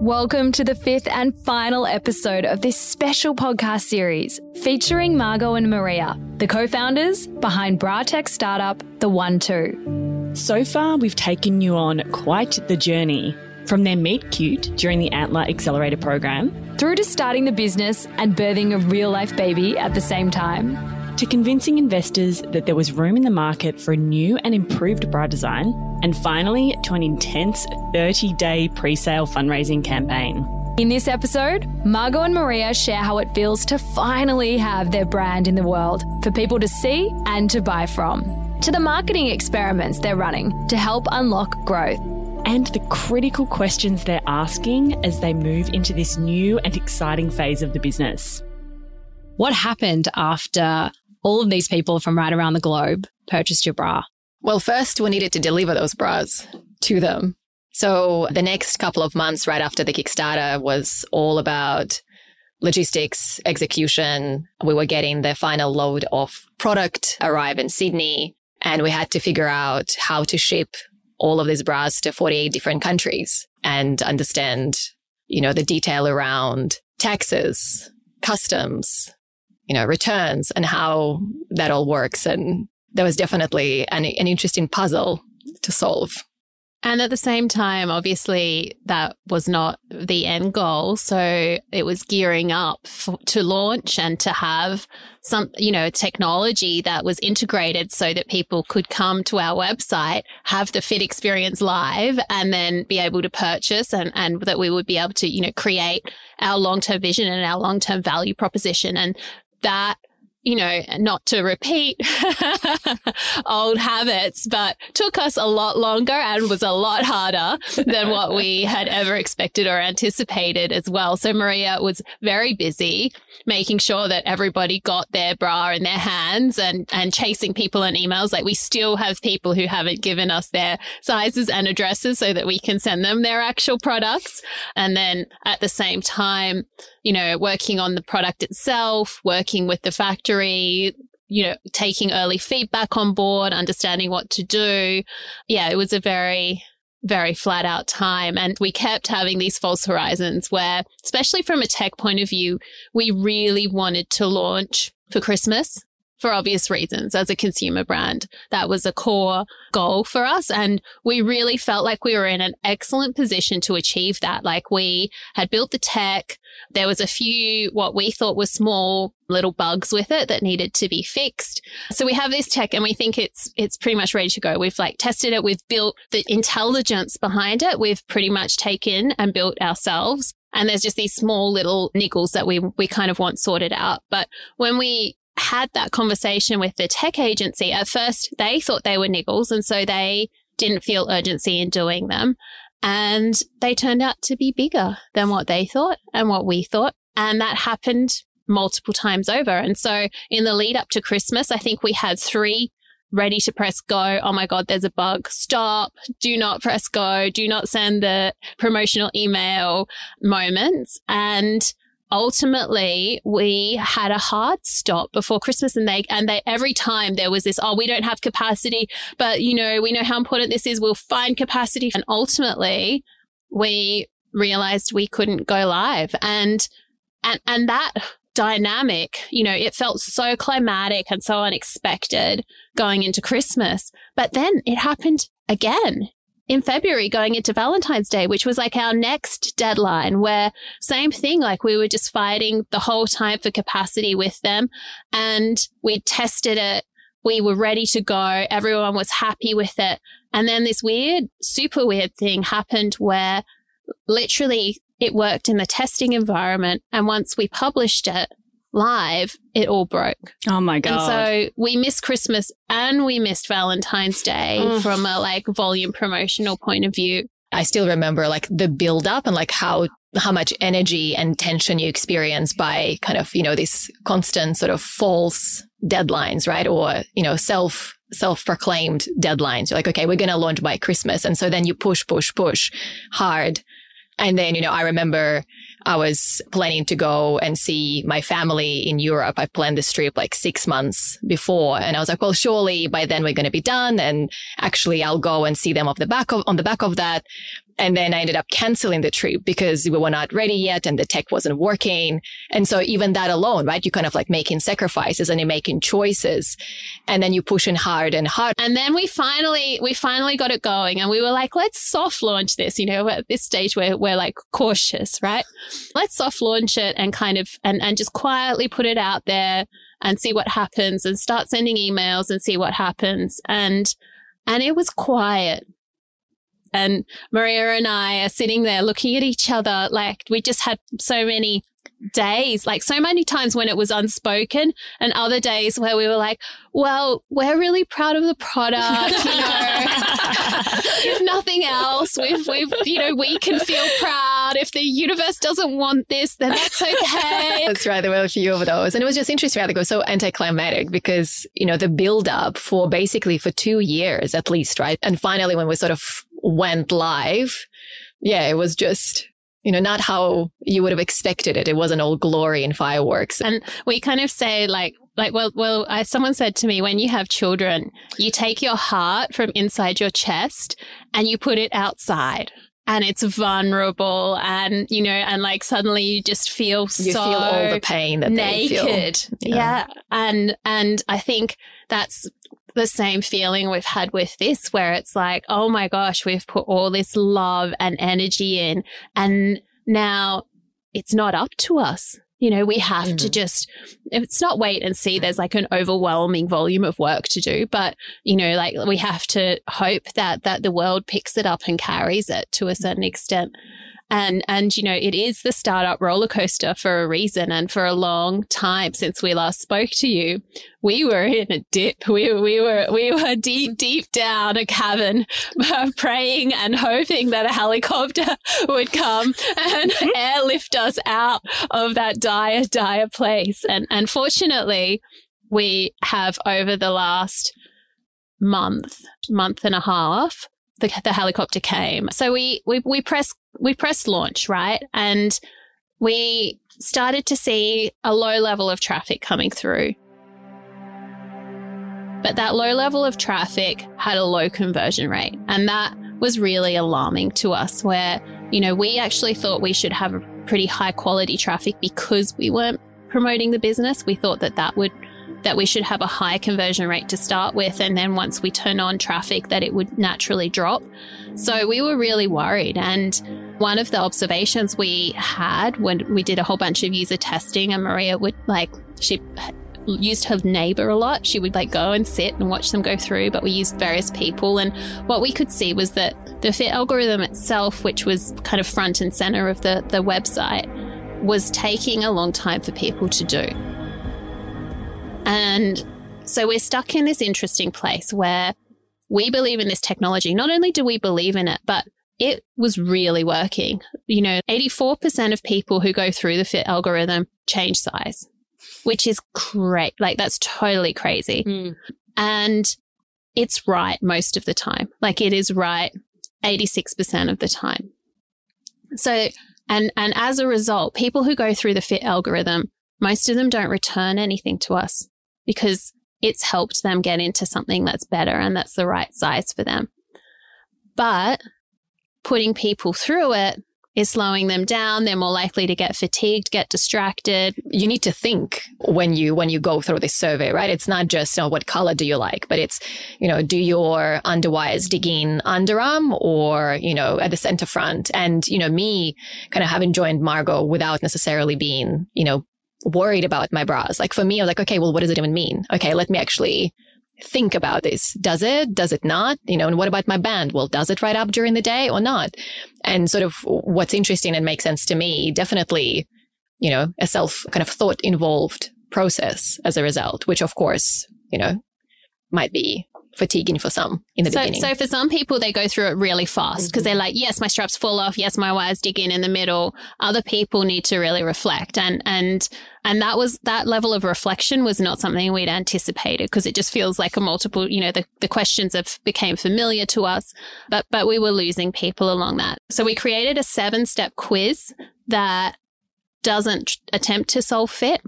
Welcome to the fifth and final episode of this special podcast series featuring Margot and Maria, the co founders behind bra tech startup The OneTwo. So far, we've taken you on quite the journey from their meet cute during the Antler Accelerator program through to starting the business and birthing a real life baby at the same time to convincing investors that there was room in the market for a new and improved bra design, and finally to an intense 30 day pre sale fundraising campaign. In this episode, Margot and Maria share how it feels to finally have their brand in the world for people to see and to buy from, to the marketing experiments they're running to help unlock growth. And the critical questions they're asking as they move into this new and exciting phase of the business. What happened after all of these people from right around the globe purchased your bra? Well, first we needed to deliver those bras to them. So the next couple of months right after the Kickstarter was all about logistics, execution. We were getting the final load of product arrive in Sydney and we had to figure out how to ship all of these bras to 48 different countries and understand, you know, the detail around taxes, customs, you know, returns and how that all works. And there was definitely an, an interesting puzzle to solve. And at the same time, obviously, that was not the end goal. So it was gearing up to launch and to have some, you know, technology that was integrated so that people could come to our website, have the fit experience live, and then be able to purchase and, and that we would be able to, you know, create our long term vision and our long term value proposition. And that you know, not to repeat old habits, but took us a lot longer and was a lot harder than what we had ever expected or anticipated as well. So Maria was very busy making sure that everybody got their bra in their hands and, and chasing people in emails. Like we still have people who haven't given us their sizes and addresses so that we can send them their actual products. And then at the same time, you know, working on the product itself, working with the factory, you know, taking early feedback on board, understanding what to do. Yeah, it was a very, very flat out time. And we kept having these false horizons where, especially from a tech point of view, we really wanted to launch for Christmas for obvious reasons as a consumer brand. That was a core goal for us. And we really felt like we were in an excellent position to achieve that. Like we had built the tech. There was a few what we thought were small little bugs with it that needed to be fixed. So we have this tech and we think it's it's pretty much ready to go. We've like tested it, we've built the intelligence behind it. We've pretty much taken and built ourselves. And there's just these small little niggles that we we kind of want sorted out. But when we had that conversation with the tech agency, at first they thought they were niggles. And so they didn't feel urgency in doing them. And they turned out to be bigger than what they thought and what we thought. And that happened multiple times over. And so in the lead up to Christmas, I think we had three ready to press go. Oh my God, there's a bug. Stop. Do not press go. Do not send the promotional email moments. And ultimately we had a hard stop before Christmas and they, and they, every time there was this, oh, we don't have capacity, but you know, we know how important this is. We'll find capacity. And ultimately we realized we couldn't go live and, and, and that dynamic, you know, it felt so climatic and so unexpected going into Christmas. But then it happened again in February going into Valentine's Day, which was like our next deadline where same thing, like we were just fighting the whole time for capacity with them and we tested it. We were ready to go. Everyone was happy with it. And then this weird, super weird thing happened where literally it worked in the testing environment. And once we published it, live, it all broke. Oh my god! And so we missed Christmas and we missed Valentine's Day from a like volume promotional point of view. I still remember like the build up and like how how much energy and tension you experience by kind of you know this constant sort of false deadlines, right? Or you know self self-proclaimed deadlines. You're like, okay, we're going to launch by Christmas. And so then you push, push, push hard. And then, you know, I remember I was planning to go and see my family in Europe. I planned this trip like six months before. And I was like, well, surely by then we're going to be done. And actually I'll go and see them off the back of, on the back of that. And then I ended up canceling the trip because we were not ready yet and the tech wasn't working. And so even that alone, right? You kind of like making sacrifices and you're making choices and then you're pushing hard and hard. And then we finally, we finally got it going and we were like, let's soft launch this. You know, at this stage where we're like cautious, right? Let's soft launch it and kind of, and, and just quietly put it out there and see what happens and start sending emails and see what happens. And, and it was quiet and Maria and I are sitting there looking at each other like we just had so many days, like so many times when it was unspoken, and other days where we were like, well, we're really proud of the product, you know. if nothing else, we've, we've, you know, we can feel proud. If the universe doesn't want this, then that's okay. that's right. There were a few of those. And it was just interesting. It was so anticlimactic because, you know, the build up for basically for two years at least, right? And finally, when we sort of went live, yeah, it was just you know, not how you would have expected it. It wasn't all glory and fireworks. And we kind of say like, like, well, well, I, someone said to me, when you have children, you take your heart from inside your chest and you put it outside. And it's vulnerable, and you know, and like suddenly you just feel you so feel all the pain that naked. Yeah. yeah, and and I think that's the same feeling we've had with this, where it's like, oh my gosh, we've put all this love and energy in, and now it's not up to us. You know, we have mm-hmm. to just, it's not wait and see. There's like an overwhelming volume of work to do, but you know, like we have to hope that, that the world picks it up and carries it to a certain extent. And, and, you know, it is the startup roller coaster for a reason. And for a long time since we last spoke to you, we were in a dip. We, we were, we were deep, deep down a cavern, uh, praying and hoping that a helicopter would come and mm-hmm. airlift us out of that dire, dire place. And, and fortunately, we have over the last month, month and a half, the, the helicopter came. So we, we, we pressed, we pressed launch, right? And we started to see a low level of traffic coming through. But that low level of traffic had a low conversion rate. And that was really alarming to us, where, you know, we actually thought we should have a pretty high quality traffic because we weren't promoting the business. We thought that that would that we should have a high conversion rate to start with. And then once we turn on traffic, that it would naturally drop. So we were really worried. And one of the observations we had when we did a whole bunch of user testing, and Maria would like, she used her neighbor a lot. She would like go and sit and watch them go through, but we used various people. And what we could see was that the fit algorithm itself, which was kind of front and center of the, the website, was taking a long time for people to do. And so we're stuck in this interesting place where we believe in this technology. Not only do we believe in it, but it was really working. You know, 84% of people who go through the fit algorithm change size, which is great. Like that's totally crazy. Mm. And it's right most of the time. Like it is right 86% of the time. So, and, and as a result, people who go through the fit algorithm, most of them don't return anything to us because it's helped them get into something that's better and that's the right size for them. But putting people through it is slowing them down. They're more likely to get fatigued, get distracted. You need to think when you when you go through this survey, right? It's not just you know, what color do you like, but it's you know do your underwires dig in underarm or you know at the center front. And you know me kind of having joined Margot without necessarily being you know worried about my bras. Like for me, I was like, okay, well, what does it even mean? Okay, let me actually think about this. Does it? Does it not? You know, and what about my band? Well, does it write up during the day or not? And sort of what's interesting and makes sense to me, definitely, you know, a self kind of thought involved process as a result, which of course, you know, might be fatiguing for some in the so, beginning. So for some people, they go through it really fast because mm-hmm. they're like, yes, my straps fall off. Yes, my wires dig in in the middle. Other people need to really reflect. And, and, and that was, that level of reflection was not something we'd anticipated because it just feels like a multiple, you know, the, the questions have became familiar to us, but, but we were losing people along that. So we created a seven step quiz that doesn't attempt to solve fit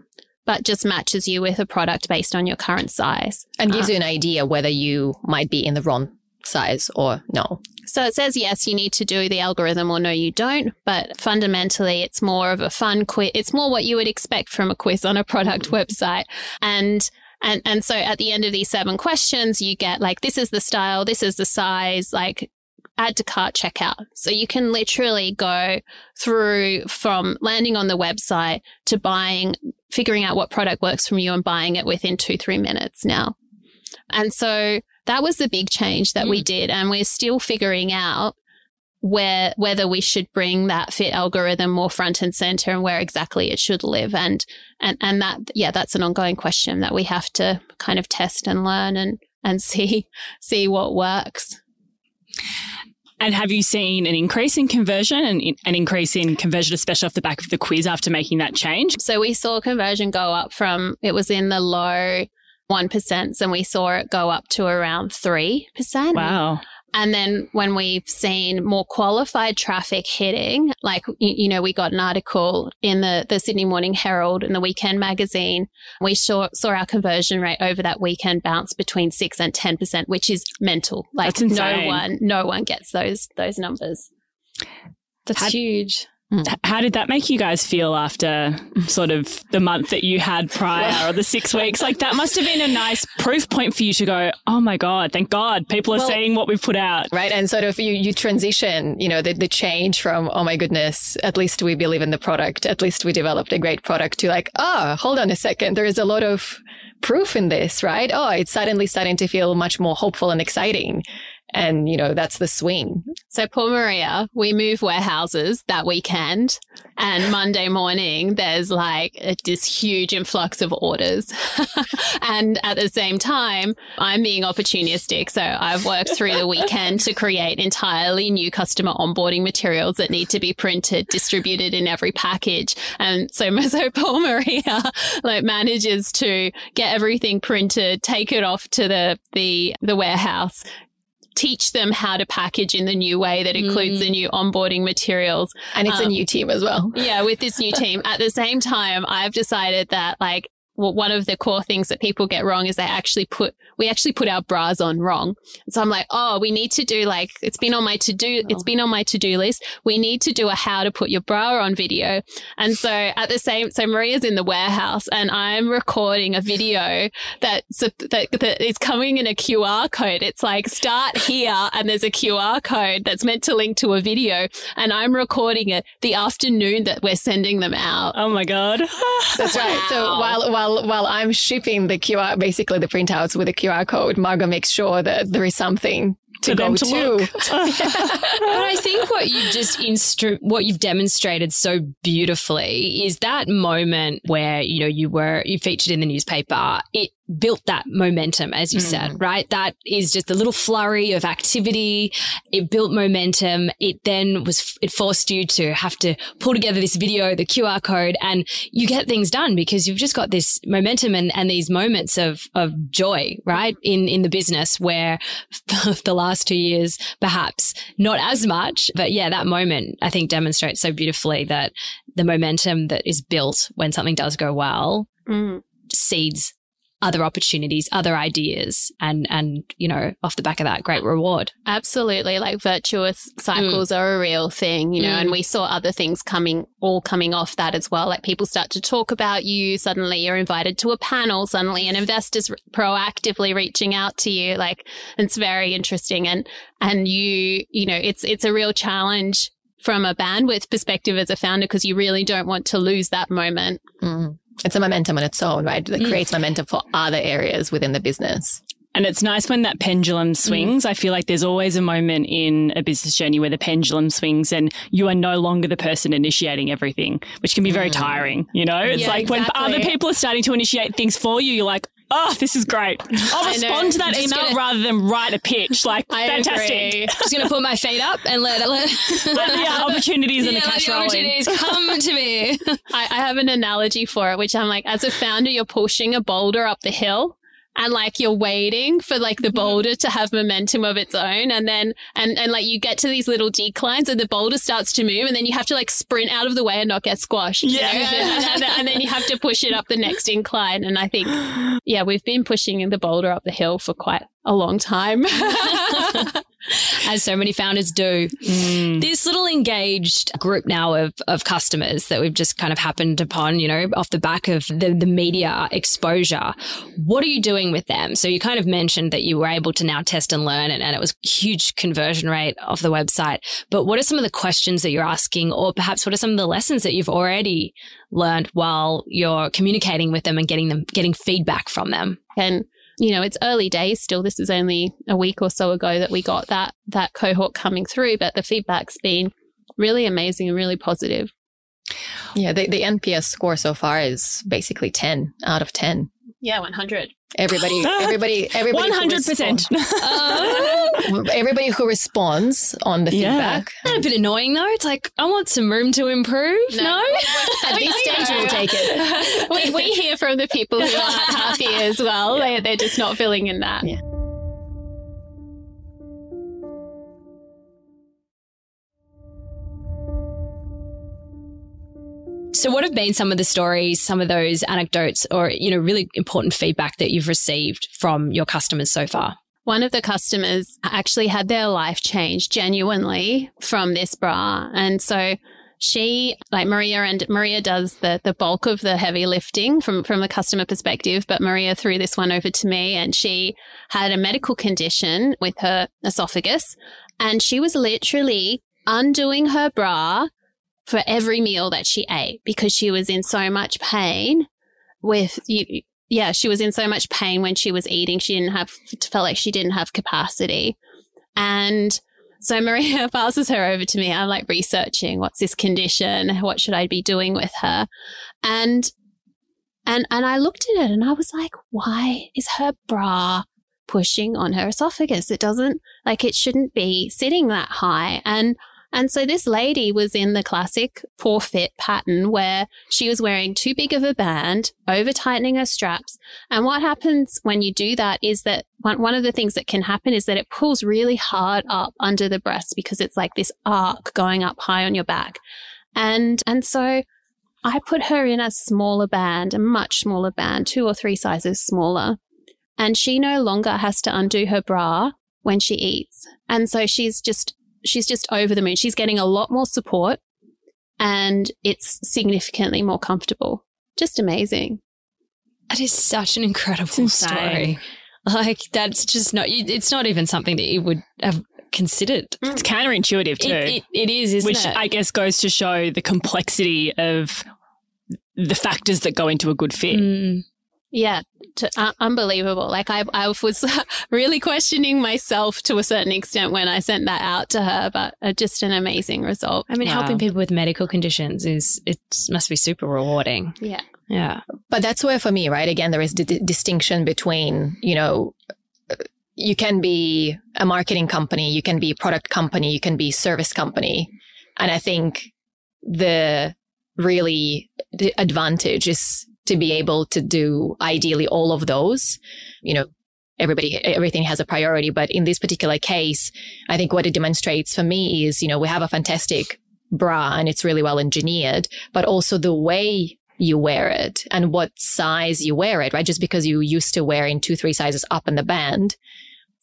but just matches you with a product based on your current size and gives uh, you an idea whether you might be in the wrong size or no? So it says yes, you need to do the algorithm, or no, you don't. But fundamentally, it's more of a fun quiz. It's more what you would expect from a quiz on a product website. And and and so at the end of these seven questions, you get like this is the style, this is the size, like add to cart checkout. So you can literally go through from landing on the website to buying, figuring out what product works from you and buying it within two, three minutes now. And so that was the big change that mm. we did. And we're still figuring out where whether we should bring that fit algorithm more front and center and where exactly it should live and and and that yeah that's an ongoing question that we have to kind of test and learn and and see see what works and have you seen an increase in conversion and an increase in conversion, especially off the back of the quiz after making that change? So we saw conversion go up from, it was in the low 1%, and we saw it go up to around 3%. Wow. And then when we've seen more qualified traffic hitting, like, you, know, we got an article in the, the Sydney Morning Herald and the Weekend magazine. We saw, saw our conversion rate over that weekend bounce between six and 10%, which is mental. Like no one, no one gets those, those numbers. That's Had, huge. Hmm. How did that make you guys feel after sort of the month that you had prior or the six weeks? Like that must have been a nice proof point for you to go, oh my God, thank God people are well, seeing what we've put out. Right. And sort of you, you transition, you know, the, the change from, oh my goodness, at least we believe in the product. At least we developed a great product to like, oh, hold on a second. There is a lot of proof in this, right? Oh, it's suddenly starting to feel much more hopeful and exciting. And, you know, that's the swing. So, Paul Maria, we move warehouses that weekend. And Monday morning, there's like a, this huge influx of orders. and at the same time, I'm being opportunistic. So, I've worked through the weekend to create entirely new customer onboarding materials that need to be printed, distributed in every package. And so, so Paul Maria like manages to get everything printed, take it off to the, the, the warehouse, teach them how to package in the new way that includes mm. the new onboarding materials. And it's um, a new team as well. Yeah, with this new team. At the same time, I've decided that like well, one of the core things that people get wrong is they actually put we actually put our bras on wrong. So I'm like, oh, we need to do like it's been on my to do it's been on my to do list. We need to do a how to put your bra on video. And so at the same so Maria's in the warehouse and I'm recording a video that that, that is coming in a QR code. It's like start here and there's a QR code that's meant to link to a video and I'm recording it the afternoon that we're sending them out. Oh my god. that's right. So while while while while I'm shipping the QR, basically the printouts with the QR code, Margot makes sure that there is something to go to. to. but I think what you just instru- what you've demonstrated so beautifully is that moment where you know you were you featured in the newspaper. It built that momentum, as you mm. said, right? That is just a little flurry of activity. It built momentum. It then was, it forced you to have to pull together this video, the QR code, and you get things done because you've just got this momentum and, and these moments of, of joy, right? In, in the business where the last two years, perhaps not as much, but yeah, that moment I think demonstrates so beautifully that the momentum that is built when something does go well mm. seeds other opportunities, other ideas, and and you know, off the back of that, great reward. Absolutely, like virtuous cycles mm. are a real thing, you know, mm. and we saw other things coming, all coming off that as well. Like people start to talk about you. Suddenly, you're invited to a panel. Suddenly, an investor's proactively reaching out to you. Like it's very interesting, and and you, you know, it's it's a real challenge from a bandwidth perspective as a founder because you really don't want to lose that moment. Mm it's a momentum on its own, right? That mm. creates momentum for other areas within the business. And it's nice when that pendulum mm. swings. Mm. I feel like there's always a moment in a business journey where the pendulum swings and you are no longer the person initiating everything, which can be very mm. tiring. You know, it's yeah, like exactly. when other people are starting to initiate things for you, you're like, oh, this is great. I'll respond to that email gonna, rather than write a pitch. Like, I fantastic. Just going to put my feet up and let, let, let the opportunities and yeah, the cash the opportunities come to me. I, I have an analogy for it, which I'm like, as a founder, you're pushing a boulder up the hill and like you're waiting for like the mm-hmm. boulder to have momentum of its own and then and and like you get to these little declines and the boulder starts to move and then you have to like sprint out of the way and not get squashed yeah and, and, and, then you have to push it up the next incline and i think yeah we've been pushing the boulder up the hill for quite a long time as so many founders do. Mm. This little engaged group now of, of customers that we've just kind of happened upon, you know, off the back of the, the media exposure. What are you doing with them? So you kind of mentioned that you were able to now test and learn and, and it was huge conversion rate of the website. But what are some of the questions that you're asking or perhaps what are some of the lessons that you've already learned while you're communicating with them and getting them, getting feedback from them? And you know, it's early days still. This is only a week or so ago that we got that that cohort coming through, but the feedback's been really amazing and really positive. Yeah, the, the NPS score so far is basically 10 out of 10. Yeah, 100. Everybody, everybody, everybody. 100%. uh, everybody who responds on the yeah. feedback. That's a bit annoying though. It's like, I want some room to improve. No. no? At this stage, we'll take it. we, we hear from the people who aren't happy as well. Yeah. They, they're just not filling in that. Yeah. So what have been some of the stories, some of those anecdotes or, you know, really important feedback that you've received from your customers so far? One of the customers actually had their life changed genuinely from this bra. And so she, like Maria and Maria does the, the bulk of the heavy lifting from, from the customer perspective, but Maria threw this one over to me and she had a medical condition with her esophagus and she was literally undoing her bra for every meal that she ate because she was in so much pain with you. Yeah, she was in so much pain when she was eating. She didn't have, felt like she didn't have capacity. And so Maria passes her over to me. I'm like researching what's this condition? What should I be doing with her? And, and, and I looked at it and I was like, why is her bra pushing on her esophagus? It doesn't, like, it shouldn't be sitting that high. And and so this lady was in the classic poor fit pattern where she was wearing too big of a band, over tightening her straps. And what happens when you do that is that one, of the things that can happen is that it pulls really hard up under the breast because it's like this arc going up high on your back. And, and so I put her in a smaller band, a much smaller band, two or three sizes smaller. And she no longer has to undo her bra when she eats. And so she's just she's just over the moon. She's getting a lot more support and it's significantly more comfortable. Just amazing. That is such an incredible story. Like that's just not, it's not even something that you would have considered. It's counterintuitive too. It, it, it is, isn't Which it? I guess goes to show the complexity of the factors that go into a good fit. Mm. Yeah, to, uh, unbelievable. Like I, I was really questioning myself to a certain extent when I sent that out to her, but uh, just an amazing result. I mean, wow. helping people with medical conditions is it must be super rewarding. Yeah, yeah. But that's where, for me, right? Again, there is the d- distinction between you know. You can be a marketing company, you can be a product company, you can be a service company. And I think the really the advantage is to be able to do ideally all of those. You know, everybody, everything has a priority. But in this particular case, I think what it demonstrates for me is, you know, we have a fantastic bra and it's really well engineered, but also the way you wear it and what size you wear it, right? Just because you used to wearing two, three sizes up in the band,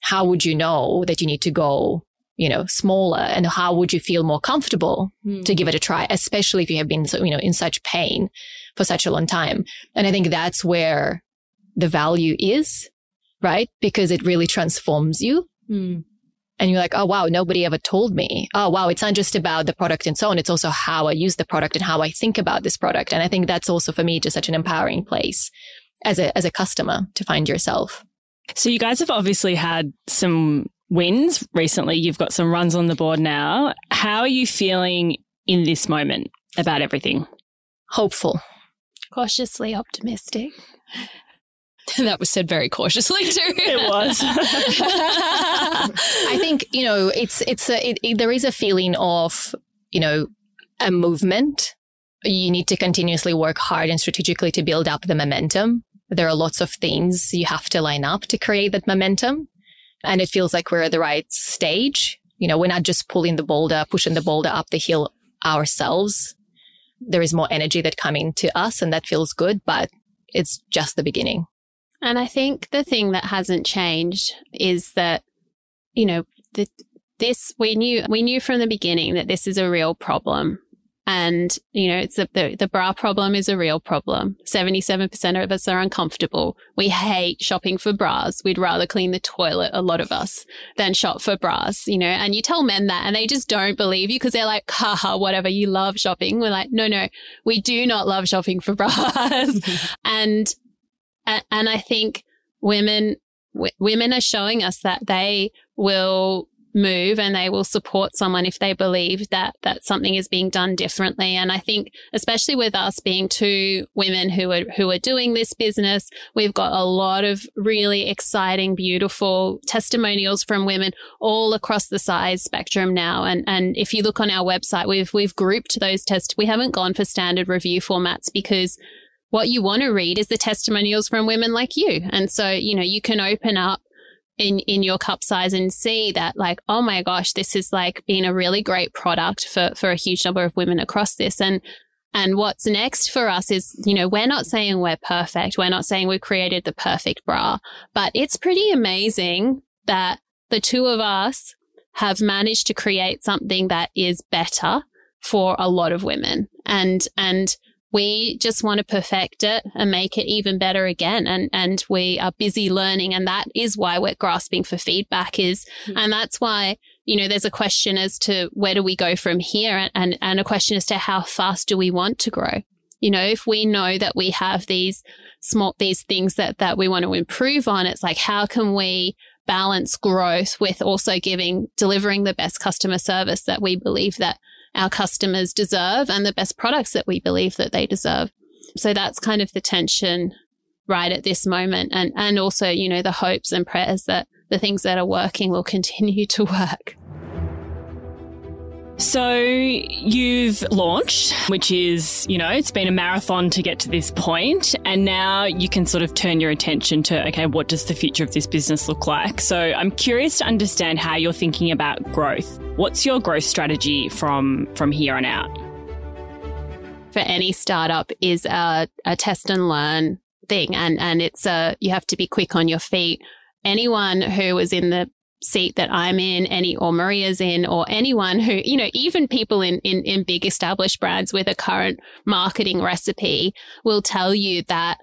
how would you know that you need to go you know, smaller and how would you feel more comfortable mm. to give it a try, especially if you have been, you know, in such pain for such a long time. And I think that's where the value is, right? Because it really transforms you. Mm. And you're like, oh, wow, nobody ever told me. Oh, wow, it's not just about the product and so on. It's also how I use the product and how I think about this product. And I think that's also for me just such an empowering place as a, as a customer to find yourself. So you guys have obviously had some wins recently. You've got some runs on the board now. How are you feeling in this moment about everything? Hopeful. Cautiously optimistic. that was said very cautiously too. it was. I think you know it's it's a, it, it, there is a feeling of you know a movement. You need to continuously work hard and strategically to build up the momentum. There are lots of things you have to line up to create that momentum. And it feels like we're at the right stage. You know, we're not just pulling the boulder, pushing the boulder up the hill ourselves. There is more energy that coming to us and that feels good, but it's just the beginning. And I think the thing that hasn't changed is that, you know, the, this we knew we knew from the beginning that this is a real problem and, you know, it's a, the, the bra problem is a real problem. 77% of us are uncomfortable. We hate shopping for bras. We'd rather clean the toilet, a lot of us, than shop for bras, you know, and you tell men that and they just don't believe you because they're like, haha, whatever, you love shopping. We're like, no, no, we do not love shopping for bras. and, and I think women, w- women are showing us that they will move and they will support someone if they believe that that something is being done differently. And i think especially with us being two women who are who are doing this business we've got a lot of really exciting beautiful testimonials from women all across the size spectrum now. And and if you look on our website we've we've grouped those tests we haven't gone for standard review formats because what you want to read is the testimonials from women like you. And so you know you can open up in in your cup size and see that like oh my gosh this is like been a really great product for for a huge number of women across this. And and what's next for us is you know we're not saying we're perfect. We're not saying we've created the perfect bra but it's pretty amazing that the two of us have managed to create something that is better for a lot of women. And and we just want to perfect it and make it even better again. And, and we are busy learning. And that is why we're grasping for feedback is, mm-hmm. and that's why, you know, there's a question as to where do we go from here and, and a question as to how fast do we want to grow? You know, if we know that we have these small, these things that, that we want to improve on, it's like, how can we balance growth with also giving, delivering the best customer service that we believe that our customers deserve and the best products that we believe that they deserve. So that's kind of the tension right at this moment. And, and also, you know, the hopes and prayers that the things that are working will continue to work. So you've launched, which is, you know, it's been a marathon to get to this point, and now you can sort of turn your attention to, okay, what does the future of this business look like? So I'm curious to understand how you're thinking about growth. What's your growth strategy from from here on out? For any startup is a, a test and learn thing and and it's a you have to be quick on your feet anyone who was in the seat that I'm in, any or Maria's in, or anyone who, you know, even people in, in, in big established brands with a current marketing recipe will tell you that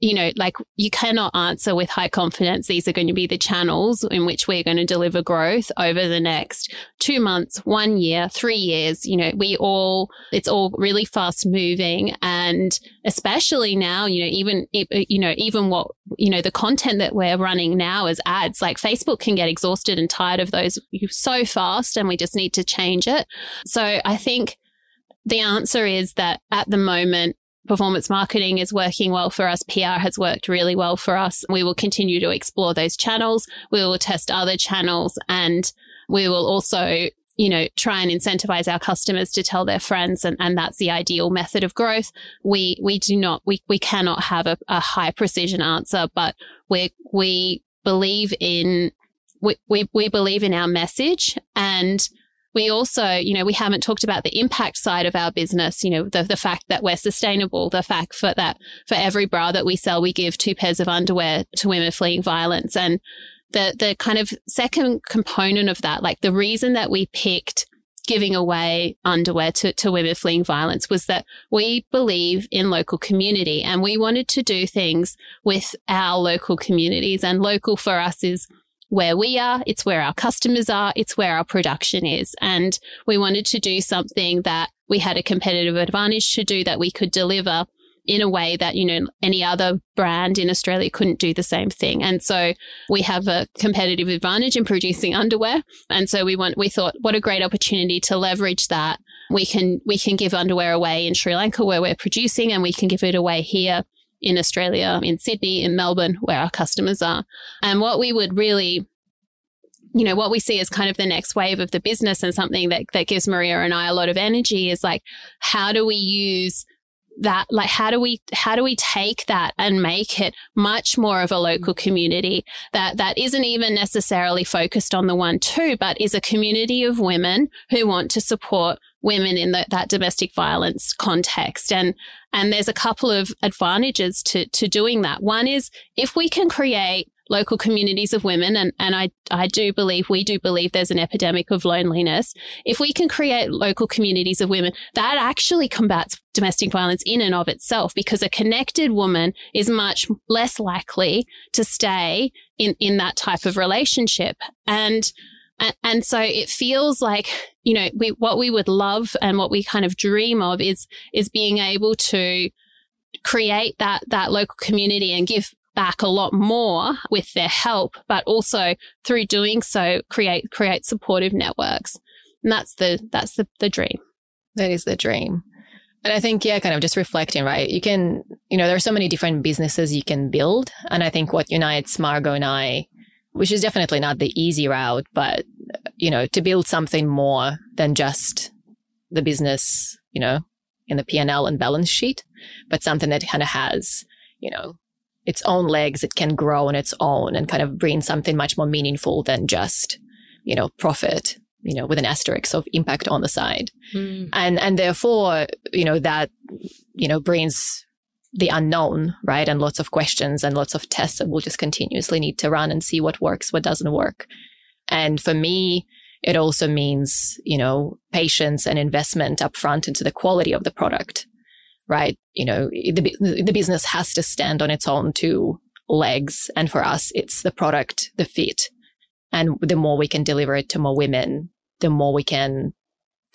you know, like you cannot answer with high confidence. These are going to be the channels in which we're going to deliver growth over the next two months, one year, three years. You know, we all, it's all really fast moving. And especially now, you know, even, you know, even what, you know, the content that we're running now as ads, like Facebook can get exhausted and tired of those so fast and we just need to change it. So I think the answer is that at the moment, performance marketing is working well for us. PR has worked really well for us. We will continue to explore those channels. We will test other channels and we will also you know, try and incentivize our customers to tell their friends. And, and that's the ideal method of growth. We, we do not, we, we cannot have a, a high precision answer, but we, we believe in, we, we, we believe in our message and we also, you know, we haven't talked about the impact side of our business, you know, the, the fact that we're sustainable, the fact for that for every bra that we sell, we give two pairs of underwear to women fleeing violence. And the, the kind of second component of that, like the reason that we picked giving away underwear to, to women fleeing violence was that we believe in local community and we wanted to do things with our local communities. And local for us is where we are, it's where our customers are, it's where our production is. And we wanted to do something that we had a competitive advantage to do that we could deliver in a way that, you know, any other brand in Australia couldn't do the same thing. And so we have a competitive advantage in producing underwear. And so we want, we thought, what a great opportunity to leverage that. We can, we can give underwear away in Sri Lanka where we're producing and we can give it away here in Australia, in Sydney, in Melbourne, where our customers are. And what we would really you know, what we see as kind of the next wave of the business and something that, that gives Maria and I a lot of energy is like, how do we use that like how do we how do we take that and make it much more of a local community that that isn't even necessarily focused on the OneTwo but is a community of women who want to support women in the, that domestic violence context. And, and there's a couple of advantages to, to doing that. One is if we can create local communities of women, and, and I, I do believe, we do believe there's an epidemic of loneliness. If we can create local communities of women, that actually combats domestic violence in and of itself because a connected woman is much less likely to stay in, in that type of relationship. And, and, so it feels like, you know, we, what we would love and what we kind of dream of is, is being able to create that, that local community and give back a lot more with their help, but also through doing so, create, create supportive networks. And that's the, that's the, the dream. That is the dream. And I think, yeah, kind of just reflecting, right? You can, you know, there are so many different businesses you can build. And I think what unites Margot and I, which is definitely not the easy route, but, you know, to build something more than just the business, you know, in the P&L and balance sheet, but something that kind of has, you know, its own legs, it can grow on its own and kind of bring something much more meaningful than just, you know, profit, you know, with an asterisk of impact on the side. Mm. And, and therefore, you know, that, you know, brings the unknown, right? And lots of questions and lots of tests that we'll just continuously need to run and see what works, what doesn't work. And for me, it also means, you know, patience and investment upfront into the quality of the product right? You know, the, the business has to stand on its own two legs. And for us, it's the product, the fit. And the more we can deliver it to more women, the more we can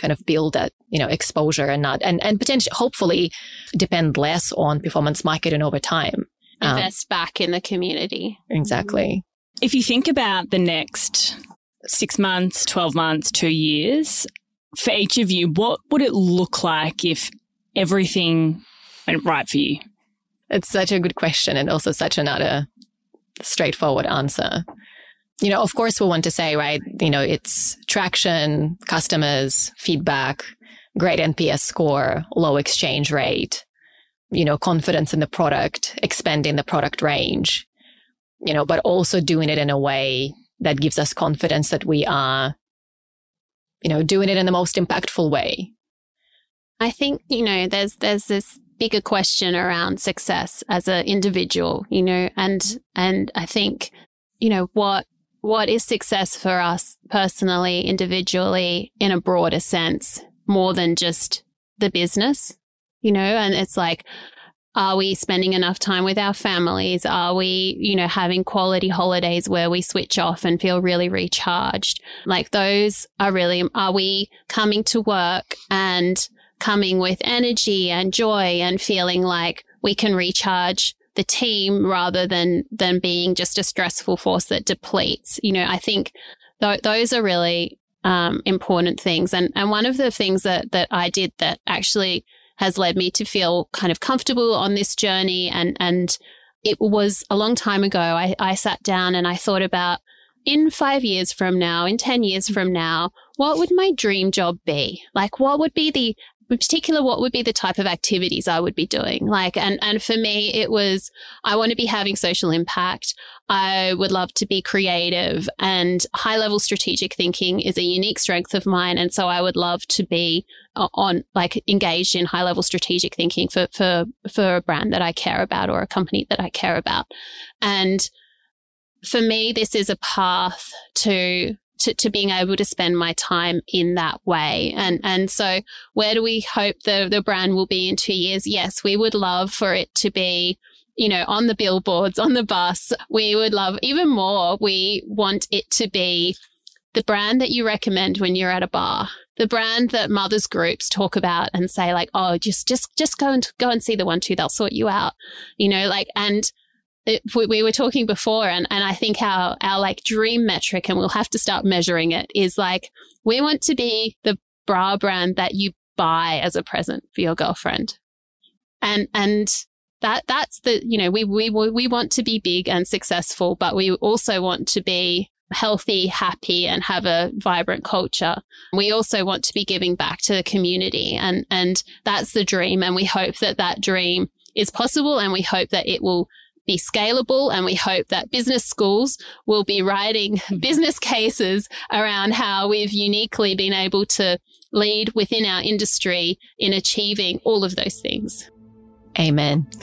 kind of build that, you know, exposure and not, and, and potentially, hopefully depend less on performance marketing over time. Um, Invest um, back in the community. Exactly. If you think about the next six months, 12 months, two years, for each of you, what would it look like if everything went right for you? It's such a good question and also such another straightforward answer. You know, of course, we want to say, right, you know, it's traction, customers, feedback, great NPS score, low exchange rate, you know, confidence in the product, expanding the product range, you know, but also doing it in a way that gives us confidence that we are, you know, doing it in the most impactful way. I think, you know, there's there's this bigger question around success as an individual, you know, and and I think, you know, what what is success for us personally, individually, in a broader sense, more than just the business, you know, and it's like, are we spending enough time with our families? Are we, you know, having quality holidays where we switch off and feel really recharged? Like those are really, are we coming to work and coming with energy and joy and feeling like we can recharge the team rather than than being just a stressful force that depletes. You know, I think th- those are really um, important things. And and one of the things that that I did that actually has led me to feel kind of comfortable on this journey and and it was a long time ago. I, I sat down and I thought about in five years from now, in 10 years from now, what would my dream job be? Like, what would be the in particular, what would be the type of activities I would be doing? Like, and, and for me, it was, I want to be having social impact. I would love to be creative and high level strategic thinking is a unique strength of mine. And so I would love to be uh, on like engaged in high level strategic thinking for, for, for a brand that I care about or a company that I care about. And for me, this is a path to to, to being able to spend my time in that way. And, and so where do we hope the, the brand will be in two years? Yes, we would love for it to be you know, on the billboards, on the bus. We would love even more. We want it to be the brand that you recommend when you're at a bar, the brand that mothers groups talk about and say like, oh, just, just, just go and go and see the one, two, they'll sort you out, you know, like, and it, we were talking before and, and I think our, our like dream metric, and we'll have to start measuring it is like, we want to be the bra brand that you buy as a present for your girlfriend. And, and that, that's the, you know, we, we, we want to be big and successful, but we also want to be healthy, happy, and have a vibrant culture. We also want to be giving back to the community. And, and that's the dream. And we hope that that dream is possible. And we hope that it will be scalable. And we hope that business schools will be writing business cases around how we've uniquely been able to lead within our industry in achieving all of those things. Amen.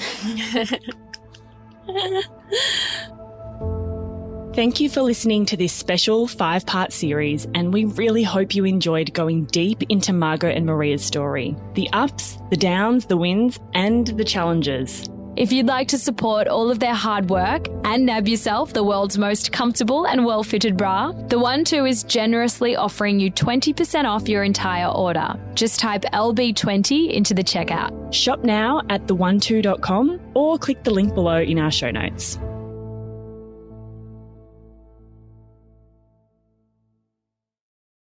Thank you for listening to this special five part series, and we really hope you enjoyed going deep into Margot and Maria's story the ups, the downs, the wins, and the challenges. If you'd like to support all of their hard work and nab yourself the world's most comfortable and well fitted bra, The OneTwo is generously offering you 20% off your entire order. Just type LB20 into the checkout. Shop now at theonetwo.com or click the link below in our show notes.